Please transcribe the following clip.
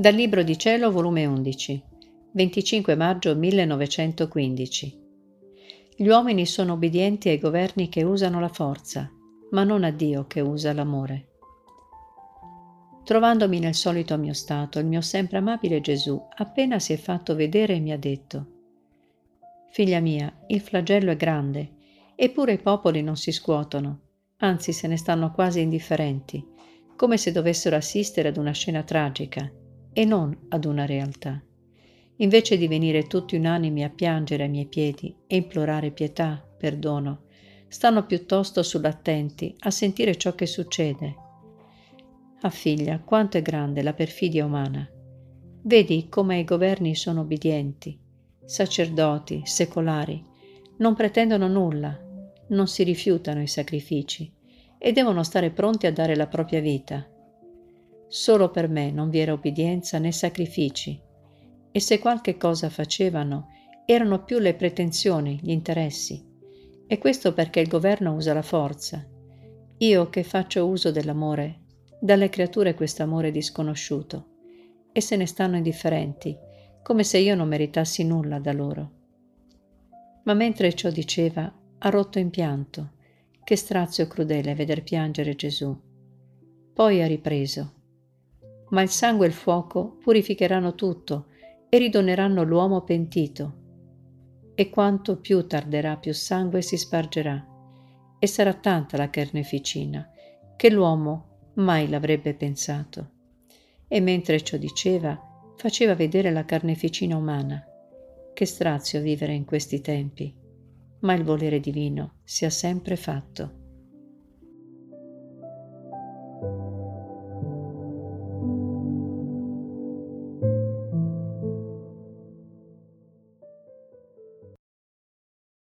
Dal Libro di Cielo, volume 11, 25 maggio 1915. Gli uomini sono obbedienti ai governi che usano la forza, ma non a Dio che usa l'amore. Trovandomi nel solito mio stato, il mio sempre amabile Gesù appena si è fatto vedere mi ha detto, Figlia mia, il flagello è grande, eppure i popoli non si scuotono, anzi se ne stanno quasi indifferenti, come se dovessero assistere ad una scena tragica e non ad una realtà. Invece di venire tutti unanimi a piangere ai miei piedi e implorare pietà, perdono, stanno piuttosto sull'attenti a sentire ciò che succede. Ah figlia, quanto è grande la perfidia umana. Vedi come i governi sono obbedienti, sacerdoti, secolari, non pretendono nulla, non si rifiutano i sacrifici e devono stare pronti a dare la propria vita Solo per me non vi era obbedienza né sacrifici, e se qualche cosa facevano erano più le pretensioni, gli interessi. E questo perché il governo usa la forza. Io che faccio uso dell'amore, dalle creature questo amore disconosciuto, e se ne stanno indifferenti, come se io non meritassi nulla da loro. Ma mentre ciò diceva, ha rotto in pianto. Che strazio crudele veder piangere Gesù. Poi ha ripreso ma il sangue e il fuoco purificheranno tutto e ridoneranno l'uomo pentito. E quanto più tarderà, più sangue si spargerà, e sarà tanta la carneficina, che l'uomo mai l'avrebbe pensato. E mentre ciò diceva, faceva vedere la carneficina umana. Che strazio vivere in questi tempi, ma il volere divino sia sempre fatto.